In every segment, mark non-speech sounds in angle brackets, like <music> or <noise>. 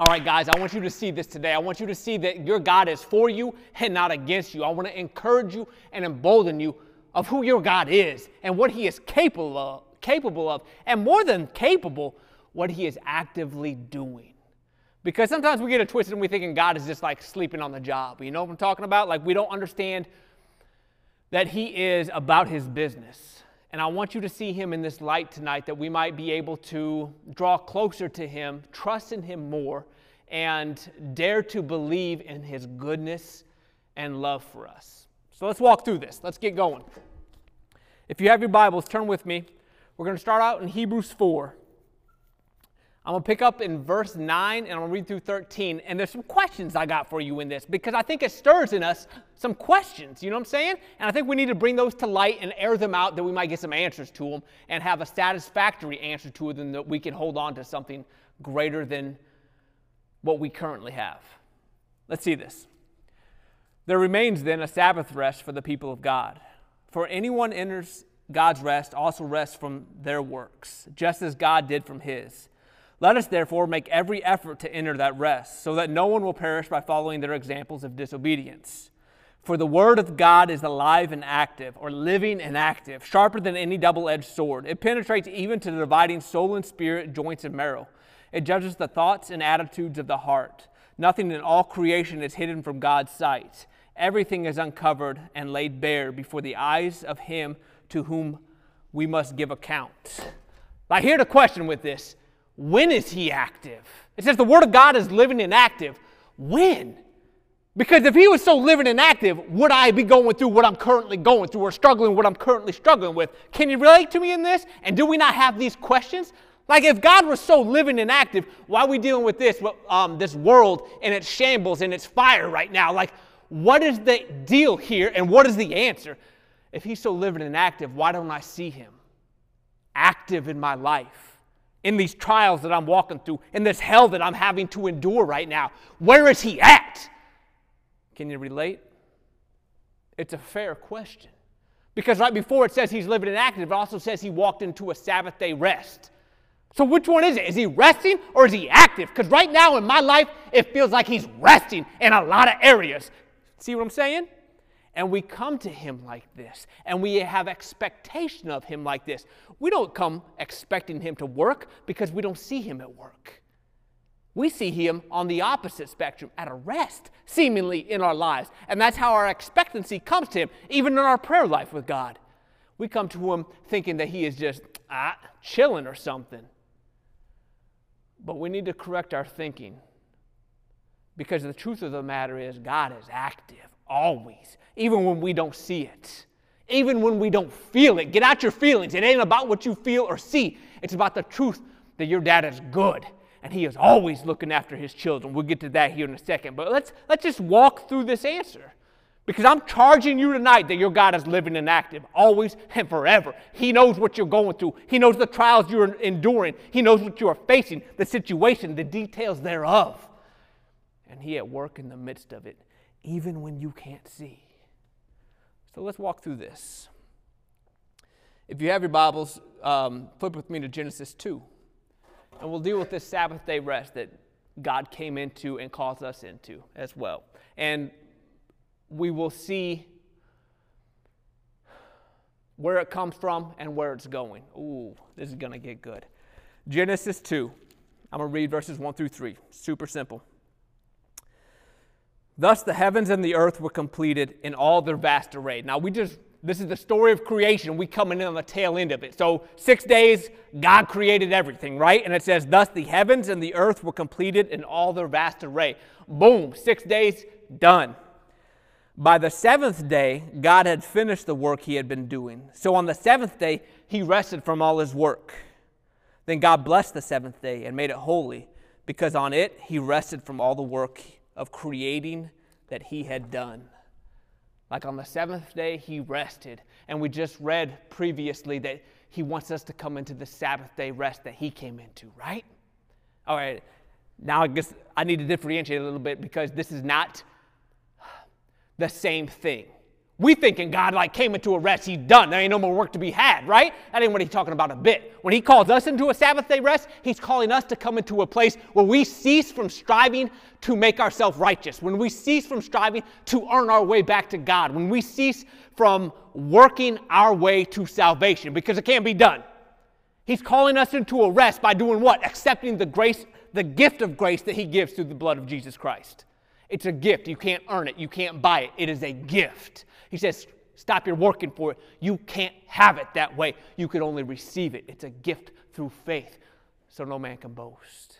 All right, guys, I want you to see this today. I want you to see that your God is for you and not against you. I want to encourage you and embolden you of who your God is and what He is capable of, capable of, and more than capable, what He is actively doing. Because sometimes we get it twisted and we thinking God is just like sleeping on the job. You know what I'm talking about? Like we don't understand that He is about His business. And I want you to see him in this light tonight that we might be able to draw closer to him, trust in him more, and dare to believe in his goodness and love for us. So let's walk through this. Let's get going. If you have your Bibles, turn with me. We're going to start out in Hebrews 4. I'm going to pick up in verse 9 and I'm going to read through 13. And there's some questions I got for you in this because I think it stirs in us some questions. You know what I'm saying? And I think we need to bring those to light and air them out that we might get some answers to them and have a satisfactory answer to them that we can hold on to something greater than what we currently have. Let's see this. There remains then a Sabbath rest for the people of God. For anyone enters God's rest also rests from their works, just as God did from his. Let us therefore make every effort to enter that rest, so that no one will perish by following their examples of disobedience. For the word of God is alive and active, or living and active, sharper than any double edged sword. It penetrates even to the dividing soul and spirit, joints and marrow. It judges the thoughts and attitudes of the heart. Nothing in all creation is hidden from God's sight. Everything is uncovered and laid bare before the eyes of Him to whom we must give account. I hear the question with this when is he active? It says the Word of God is living and active. When? Because if he was so living and active, would I be going through what I'm currently going through or struggling with what I'm currently struggling with? Can you relate to me in this? And do we not have these questions? Like if God was so living and active, why are we dealing with this, um, this world and its shambles and its fire right now? Like, what is the deal here and what is the answer? If he's so living and active, why don't I see him active in my life? In these trials that I'm walking through, in this hell that I'm having to endure right now? Where is he at? Can you relate? It's a fair question. Because right before it says he's living and active, it also says he walked into a Sabbath day rest. So which one is it? Is he resting or is he active? Because right now in my life, it feels like he's resting in a lot of areas. See what I'm saying? And we come to him like this and we have expectation of him like this. We don't come expecting him to work because we don't see him at work. We see him on the opposite spectrum at a rest seemingly in our lives. And that's how our expectancy comes to him even in our prayer life with god. We come to him thinking that he is just ah, chilling or something. But we need to correct our thinking because the truth of the matter is god is active always even when we don't see it, even when we don't feel it. Get out your feelings. It ain't about what you feel or see, it's about the truth that your dad is good and he is always looking after his children. We'll get to that here in a second. But let's, let's just walk through this answer. Because I'm charging you tonight that your God is living and active, always and forever. He knows what you're going through. He knows the trials you're enduring. He knows what you are facing, the situation, the details thereof. And He at work in the midst of it, even when you can't see. So let's walk through this. If you have your Bibles, um, flip with me to Genesis 2. And we'll deal with this Sabbath day rest that God came into and calls us into as well. And we will see where it comes from and where it's going. Ooh, this is going to get good. Genesis 2. I'm going to read verses 1 through 3. Super simple. Thus the heavens and the earth were completed in all their vast array. Now we just this is the story of creation. We coming in on the tail end of it. So six days, God created everything, right? And it says, thus the heavens and the earth were completed in all their vast array. Boom, six days, done. By the seventh day, God had finished the work he had been doing. So on the seventh day, he rested from all his work. Then God blessed the seventh day and made it holy, because on it he rested from all the work of creating that he had done. Like on the seventh day, he rested. And we just read previously that he wants us to come into the Sabbath day rest that he came into, right? All right, now I guess I need to differentiate a little bit because this is not the same thing. We thinking God like came into a rest, he's done. There ain't no more work to be had, right? That ain't what he's talking about a bit. When he calls us into a Sabbath day rest, he's calling us to come into a place where we cease from striving to make ourselves righteous, when we cease from striving to earn our way back to God, when we cease from working our way to salvation, because it can't be done. He's calling us into a rest by doing what? Accepting the grace, the gift of grace that he gives through the blood of Jesus Christ. It's a gift. You can't earn it. You can't buy it. It is a gift. He says, Stop your working for it. You can't have it that way. You can only receive it. It's a gift through faith, so no man can boast.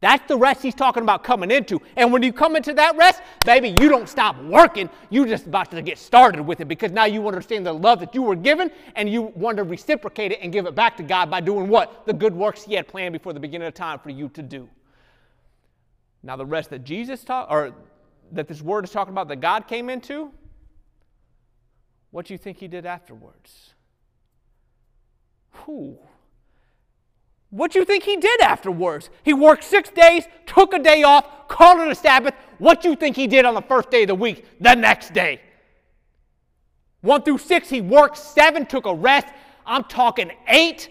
That's the rest he's talking about coming into. And when you come into that rest, baby, you don't stop working. You're just about to get started with it because now you understand the love that you were given and you want to reciprocate it and give it back to God by doing what? The good works he had planned before the beginning of time for you to do. Now, the rest that Jesus taught, or that this word is talking about that God came into, what do you think he did afterwards? Whew. What do you think he did afterwards? He worked six days, took a day off, called it a Sabbath. What do you think he did on the first day of the week, the next day? One through six, he worked. Seven, took a rest. I'm talking eight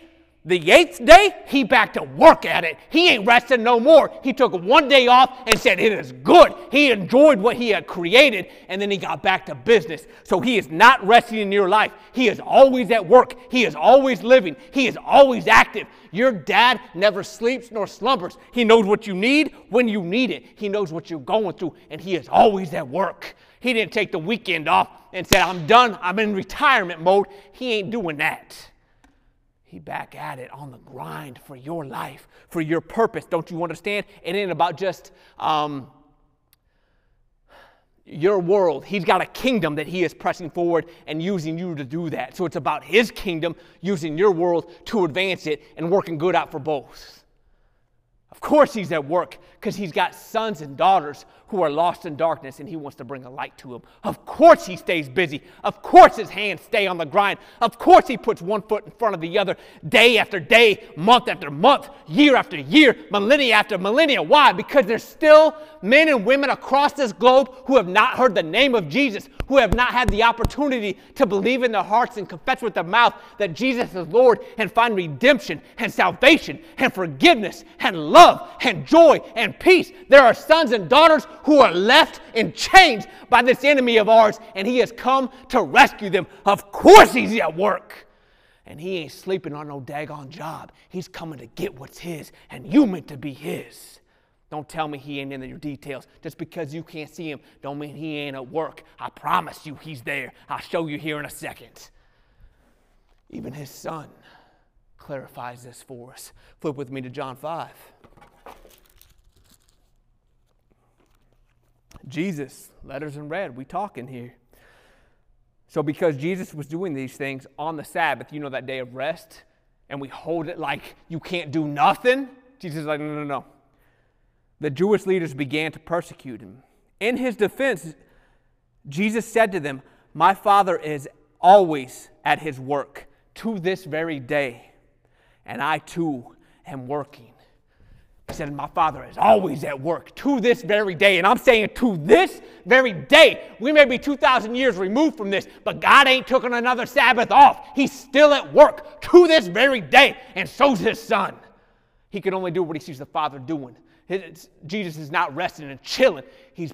the eighth day, he back to work at it. He ain't resting no more. He took one day off and said, It is good. He enjoyed what he had created, and then he got back to business. So he is not resting in your life. He is always at work. He is always living. He is always active. Your dad never sleeps nor slumbers. He knows what you need when you need it. He knows what you're going through, and he is always at work. He didn't take the weekend off and said, I'm done. I'm in retirement mode. He ain't doing that. He back at it on the grind for your life, for your purpose. Don't you understand? It ain't about just um, your world. He's got a kingdom that he is pressing forward and using you to do that. So it's about his kingdom using your world to advance it and working good out for both. Of course, he's at work because he's got sons and daughters who are lost in darkness and he wants to bring a light to them. Of course, he stays busy. Of course, his hands stay on the grind. Of course, he puts one foot in front of the other day after day, month after month, year after year, millennia after millennia. Why? Because there's still men and women across this globe who have not heard the name of Jesus, who have not had the opportunity to believe in their hearts and confess with their mouth that Jesus is Lord and find redemption and salvation and forgiveness and love and joy and peace. There are sons and daughters who are left in chains by this enemy of ours, and he has come to rescue them. Of course, he's at work. And he ain't sleeping on no daggone job. He's coming to get what's his, and you meant to be his. Don't tell me he ain't in your details. Just because you can't see him, don't mean he ain't at work. I promise you he's there. I'll show you here in a second. Even his son clarifies this for us. Flip with me to John 5. Jesus, letters in red, we talking here. So, because Jesus was doing these things on the Sabbath, you know, that day of rest, and we hold it like you can't do nothing, Jesus is like, no, no, no. The Jewish leaders began to persecute him. In his defense, Jesus said to them, My Father is always at his work to this very day, and I too am working. He said, My Father is always at work to this very day. And I'm saying to this very day. We may be 2,000 years removed from this, but God ain't taking another Sabbath off. He's still at work to this very day. And so's his son. He can only do what he sees the Father doing. Jesus is not resting and chilling. He's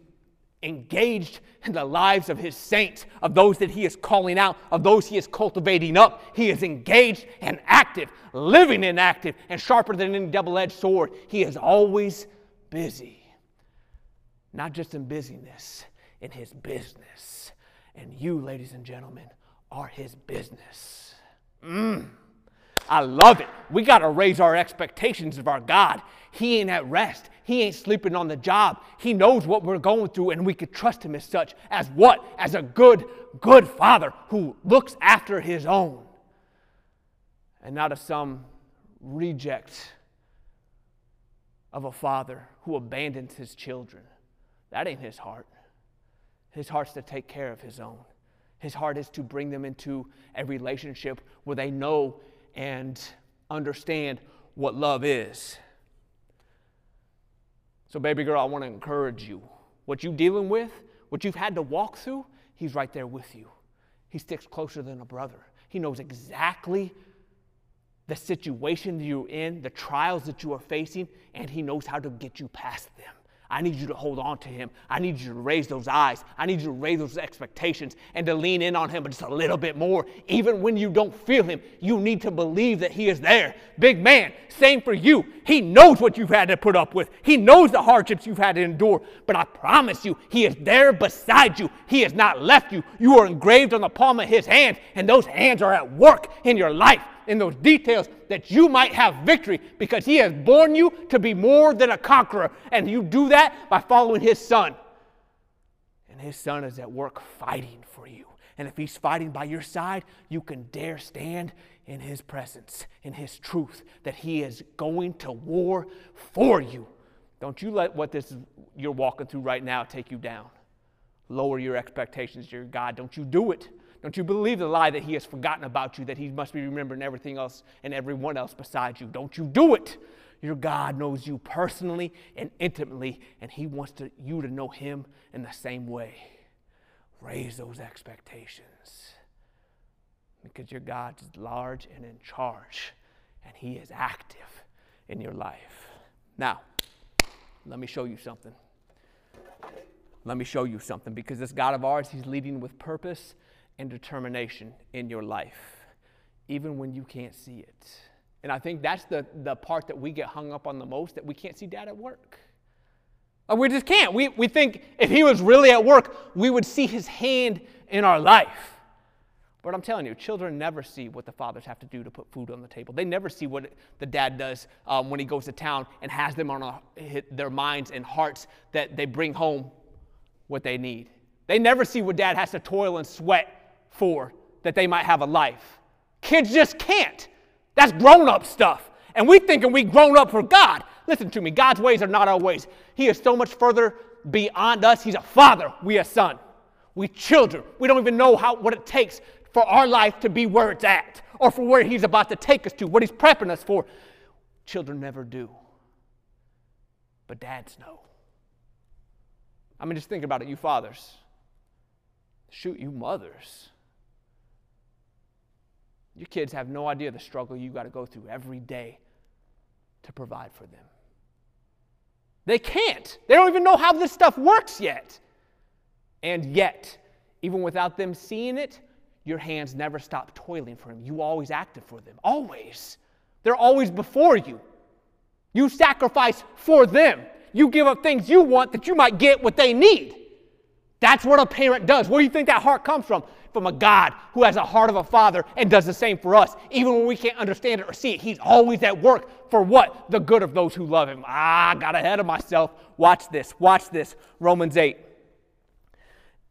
engaged in the lives of his saints, of those that he is calling out, of those he is cultivating up. He is engaged and active, living and active, and sharper than any double edged sword. He is always busy. Not just in busyness, in his business. And you, ladies and gentlemen, are his business. Mm. I love it. We got to raise our expectations of our God. He ain't at rest. He ain't sleeping on the job. He knows what we're going through, and we could trust him as such. As what? As a good, good father who looks after his own. And not as some reject of a father who abandons his children. That ain't his heart. His heart's to take care of his own. His heart is to bring them into a relationship where they know and understand what love is. So, baby girl, I want to encourage you. What you're dealing with, what you've had to walk through, He's right there with you. He sticks closer than a brother. He knows exactly the situation you're in, the trials that you are facing, and He knows how to get you past them. I need you to hold on to him. I need you to raise those eyes. I need you to raise those expectations and to lean in on him just a little bit more. Even when you don't feel him, you need to believe that he is there. Big man, same for you. He knows what you've had to put up with, he knows the hardships you've had to endure. But I promise you, he is there beside you. He has not left you. You are engraved on the palm of his hands, and those hands are at work in your life in those details that you might have victory because He has born you to be more than a conqueror. And you do that by following His Son. And His Son is at work fighting for you. And if He's fighting by your side, you can dare stand in His presence, in His truth, that He is going to war for you. Don't you let what this you're walking through right now take you down. Lower your expectations your God. Don't you do it. Don't you believe the lie that he has forgotten about you, that he must be remembering everything else and everyone else besides you. Don't you do it. Your God knows you personally and intimately, and he wants to, you to know him in the same way. Raise those expectations because your God is large and in charge, and he is active in your life. Now, let me show you something. Let me show you something because this God of ours, he's leading with purpose and determination in your life, even when you can't see it. And I think that's the, the part that we get hung up on the most that we can't see dad at work. Like we just can't. We, we think if he was really at work, we would see his hand in our life. But I'm telling you, children never see what the fathers have to do to put food on the table. They never see what the dad does um, when he goes to town and has them on a, their minds and hearts that they bring home what they need. They never see what dad has to toil and sweat for that they might have a life. Kids just can't. That's grown up stuff. And we thinking we grown up for God. Listen to me, God's ways are not our ways. He is so much further beyond us. He's a father, we a son. We children. We don't even know how what it takes for our life to be where it's at or for where he's about to take us to, what he's prepping us for. Children never do. But dads know. I mean, just think about it, you fathers. Shoot, you mothers. Your kids have no idea the struggle you got to go through every day to provide for them. They can't. They don't even know how this stuff works yet. And yet, even without them seeing it, your hands never stop toiling for them. You always acted for them. Always. They're always before you. You sacrifice for them. You give up things you want that you might get what they need. That's what a parent does. Where do you think that heart comes from? from a God who has a heart of a father and does the same for us. Even when we can't understand it or see it, He's always at work for what? The good of those who love Him. Ah, I got ahead of myself. Watch this. Watch this. Romans 8.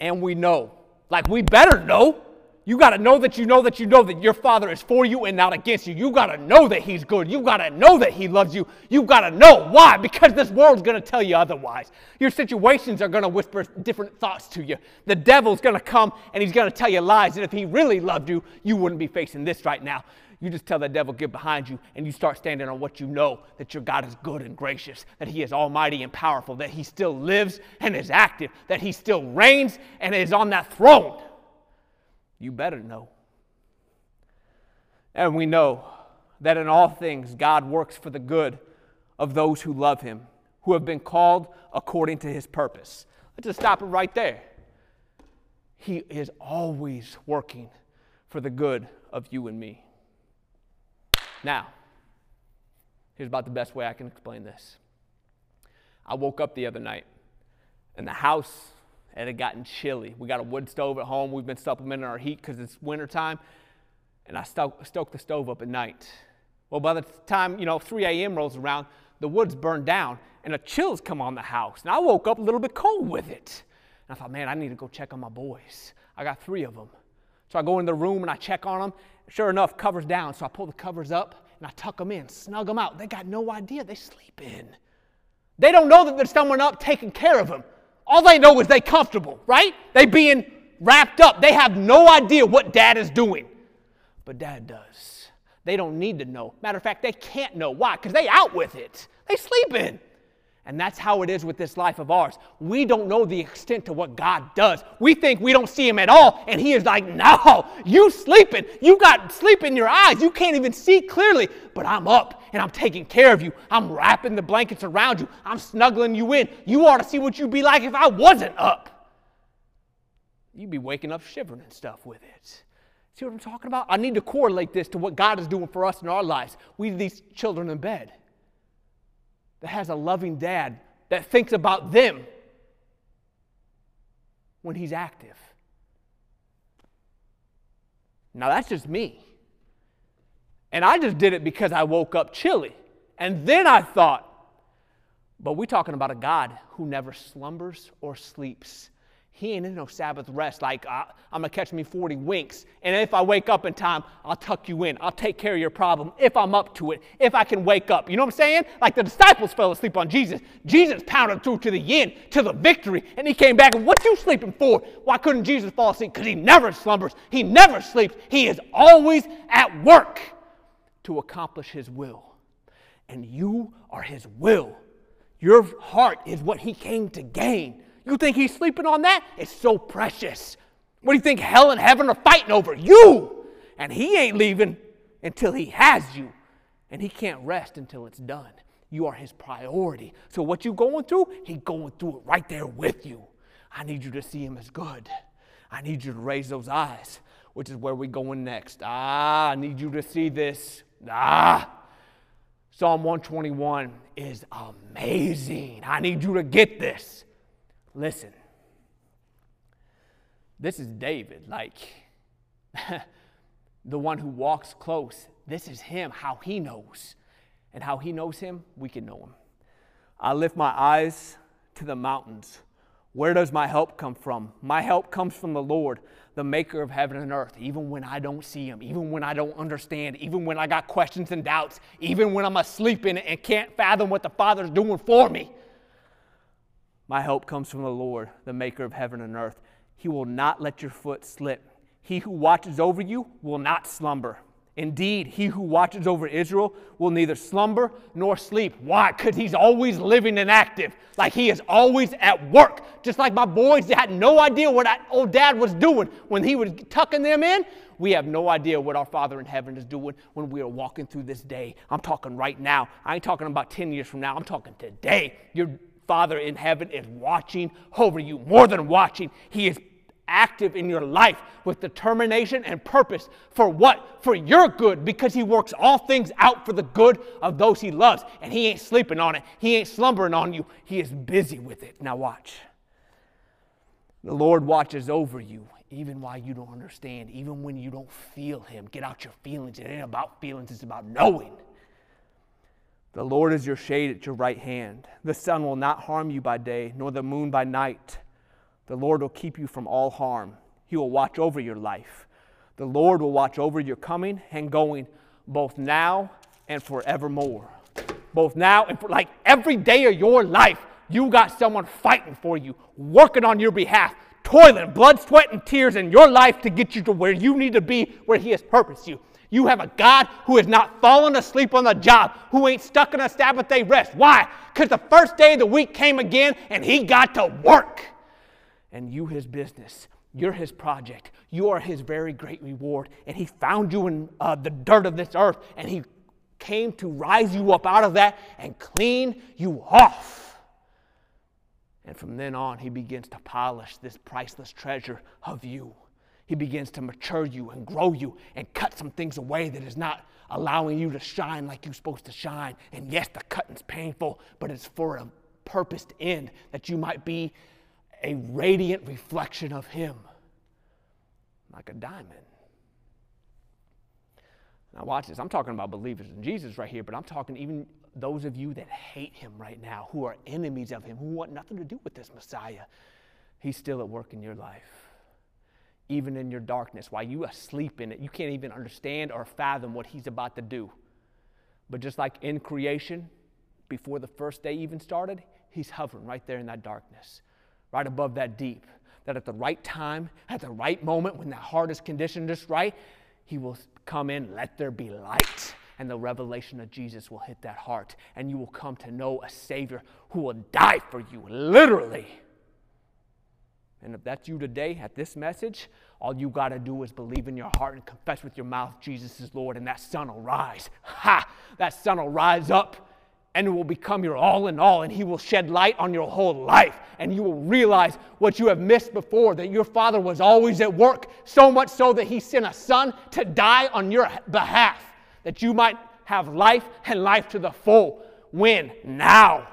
And we know, like we better know, you got to know that you know that you know that your Father is for you and not against you. You got to know that He's good. You got to know that He loves you. You got to know. Why? Because this world's going to tell you otherwise. Your situations are going to whisper different thoughts to you. The devil's going to come and he's going to tell you lies. And if he really loved you, you wouldn't be facing this right now. You just tell the devil, get behind you, and you start standing on what you know that your God is good and gracious, that He is almighty and powerful, that He still lives and is active, that He still reigns and is on that throne. You better know. And we know that in all things God works for the good of those who love him, who have been called according to his purpose. Let's just stop it right there. He is always working for the good of you and me. Now, here's about the best way I can explain this. I woke up the other night, and the house it had gotten chilly. We got a wood stove at home. We've been supplementing our heat because it's wintertime. And I stoke, stoke the stove up at night. Well, by the time, you know, 3 a.m. rolls around, the wood's burned down and a chill's come on the house. And I woke up a little bit cold with it. And I thought, man, I need to go check on my boys. I got three of them. So I go in the room and I check on them. Sure enough, covers down. So I pull the covers up and I tuck them in, snug them out. They got no idea they sleep in. They don't know that there's someone up taking care of them. All they know is they comfortable, right? They being wrapped up. They have no idea what dad is doing. But dad does. They don't need to know. Matter of fact, they can't know. Why? Because they out with it. They sleeping. And that's how it is with this life of ours. We don't know the extent to what God does. We think we don't see Him at all, and He is like, No, you sleeping. You got sleep in your eyes. You can't even see clearly, but I'm up and I'm taking care of you. I'm wrapping the blankets around you. I'm snuggling you in. You ought to see what you'd be like if I wasn't up. You'd be waking up shivering and stuff with it. See what I'm talking about? I need to correlate this to what God is doing for us in our lives. We these children in bed that has a loving dad that thinks about them when he's active. Now, that's just me. And I just did it because I woke up chilly. And then I thought, but we're talking about a God who never slumbers or sleeps. He ain't in no Sabbath rest like uh, I'm gonna catch me 40 winks. And if I wake up in time, I'll tuck you in. I'll take care of your problem if I'm up to it, if I can wake up. You know what I'm saying? Like the disciples fell asleep on Jesus. Jesus pounded through to the end, to the victory. And he came back what you sleeping for? Why couldn't Jesus fall asleep? Because he never slumbers. He never sleeps. He is always at work to accomplish his will. And you are his will. Your heart is what he came to gain. You think he's sleeping on that? It's so precious. What do you think hell and heaven are fighting over? You! And he ain't leaving until he has you. And he can't rest until it's done. You are his priority. So what you going through, he going through it right there with you. I need you to see him as good. I need you to raise those eyes, which is where we're going next. Ah, I need you to see this. Ah. Psalm 121 is amazing. I need you to get this. Listen, this is David, like <laughs> the one who walks close. This is him, how he knows. And how he knows him, we can know him. I lift my eyes to the mountains. Where does my help come from? My help comes from the Lord, the maker of heaven and earth. Even when I don't see him, even when I don't understand, even when I got questions and doubts, even when I'm asleep in it and can't fathom what the Father's doing for me. My help comes from the Lord, the maker of heaven and earth. He will not let your foot slip. He who watches over you will not slumber. Indeed, he who watches over Israel will neither slumber nor sleep. Why? Because he's always living and active. Like he is always at work. Just like my boys had no idea what that old dad was doing when he was tucking them in. We have no idea what our Father in heaven is doing when we are walking through this day. I'm talking right now. I ain't talking about 10 years from now. I'm talking today. You're Father in heaven is watching over you, more than watching. He is active in your life with determination and purpose for what? For your good, because He works all things out for the good of those He loves. And He ain't sleeping on it, He ain't slumbering on you. He is busy with it. Now, watch. The Lord watches over you even while you don't understand, even when you don't feel Him. Get out your feelings. It ain't about feelings, it's about knowing. The Lord is your shade at your right hand. The sun will not harm you by day, nor the moon by night. The Lord will keep you from all harm. He will watch over your life. The Lord will watch over your coming and going, both now and forevermore. Both now and for like every day of your life, you got someone fighting for you, working on your behalf, toiling, blood, sweat, and tears in your life to get you to where you need to be, where He has purposed you. You have a God who has not fallen asleep on the job, who ain't stuck in a Sabbath day rest. Why? Because the first day of the week came again and he got to work. And you, his business, you're his project. You are his very great reward. And he found you in uh, the dirt of this earth and he came to rise you up out of that and clean you off. And from then on, he begins to polish this priceless treasure of you. He begins to mature you and grow you and cut some things away that is not allowing you to shine like you're supposed to shine. And yes, the cutting's painful, but it's for a purposed end that you might be a radiant reflection of Him, like a diamond. Now, watch this. I'm talking about believers in Jesus right here, but I'm talking even those of you that hate Him right now, who are enemies of Him, who want nothing to do with this Messiah. He's still at work in your life even in your darkness, while you asleep in it. You can't even understand or fathom what He's about to do. But just like in creation, before the first day even started, He's hovering right there in that darkness, right above that deep. That at the right time, at the right moment, when the heart is conditioned just right, He will come in, let there be light. and the revelation of Jesus will hit that heart, and you will come to know a Savior who will die for you, literally. And if that's you today at this message, all you got to do is believe in your heart and confess with your mouth Jesus is Lord, and that sun will rise. Ha! That sun will rise up and it will become your all in all, and He will shed light on your whole life. And you will realize what you have missed before that your Father was always at work, so much so that He sent a Son to die on your behalf, that you might have life and life to the full. When? Now.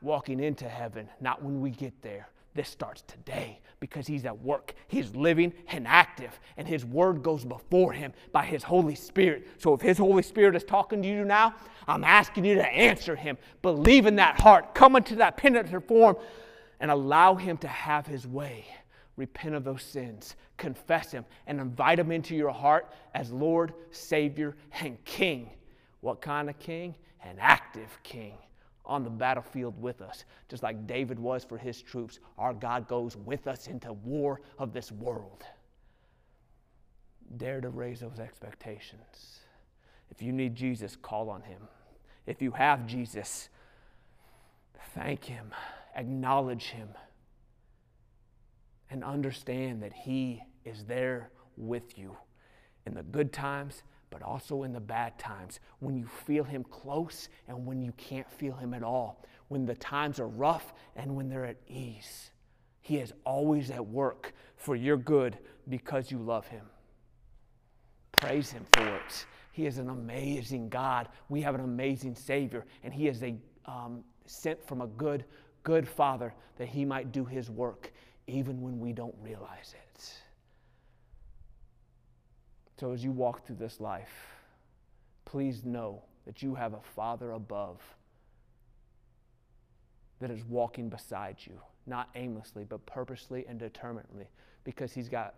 Walking into heaven, not when we get there. This starts today because he's at work. He's living and active, and his word goes before him by his Holy Spirit. So if his Holy Spirit is talking to you now, I'm asking you to answer him. Believe in that heart. Come into that penitent form and allow him to have his way. Repent of those sins, confess him, and invite him into your heart as Lord, Savior, and King. What kind of king? An active king on the battlefield with us, just like David was for his troops. Our God goes with us into war of this world. Dare to raise those expectations. If you need Jesus, call on him. If you have Jesus, thank him, acknowledge him, and understand that he is there with you in the good times but also in the bad times when you feel Him close and when you can't feel Him at all, when the times are rough and when they're at ease. He is always at work for your good because you love Him. Praise Him for it. He is an amazing God. We have an amazing Savior, and He is a um, sent from a good, good Father that He might do His work even when we don't realize it. So as you walk through this life, please know that you have a Father above that is walking beside you, not aimlessly, but purposely and determinedly, because He's got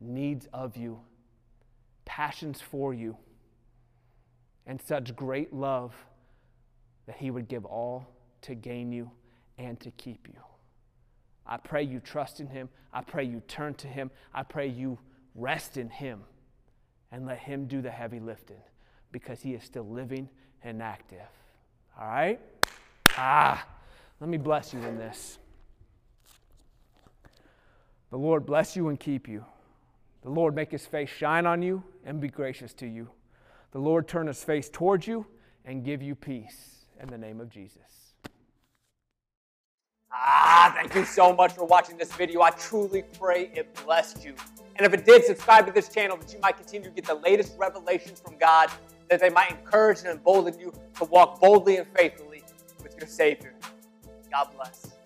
needs of you, passions for you, and such great love that He would give all to gain you and to keep you. I pray you trust in Him. I pray you turn to Him. I pray you rest in Him and let Him do the heavy lifting because He is still living and active. All right? Ah, let me bless you in this. The Lord bless you and keep you. The Lord make His face shine on you and be gracious to you. The Lord turn His face towards you and give you peace in the name of Jesus. Ah, thank you so much for watching this video. I truly pray it blessed you. And if it did, subscribe to this channel that you might continue to get the latest revelations from God, that they might encourage and embolden you to walk boldly and faithfully with your Savior. God bless.